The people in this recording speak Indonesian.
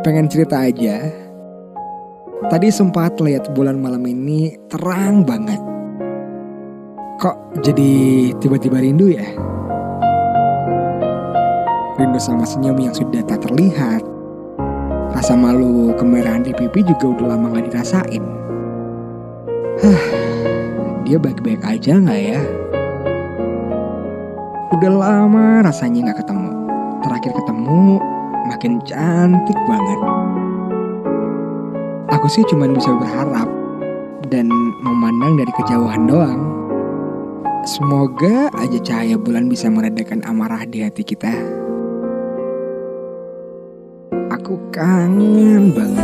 pengen cerita aja. Tadi sempat lihat bulan malam ini terang banget. Kok jadi tiba-tiba rindu ya? Rindu sama senyum yang sudah tak terlihat. Rasa malu kemerahan di pipi juga udah lama gak dirasain. Hah, dia baik-baik aja gak ya? Udah lama rasanya gak ketemu. Makin cantik banget. Aku sih cuma bisa berharap dan memandang dari kejauhan doang. Semoga aja cahaya bulan bisa meredakan amarah di hati kita. Aku kangen banget.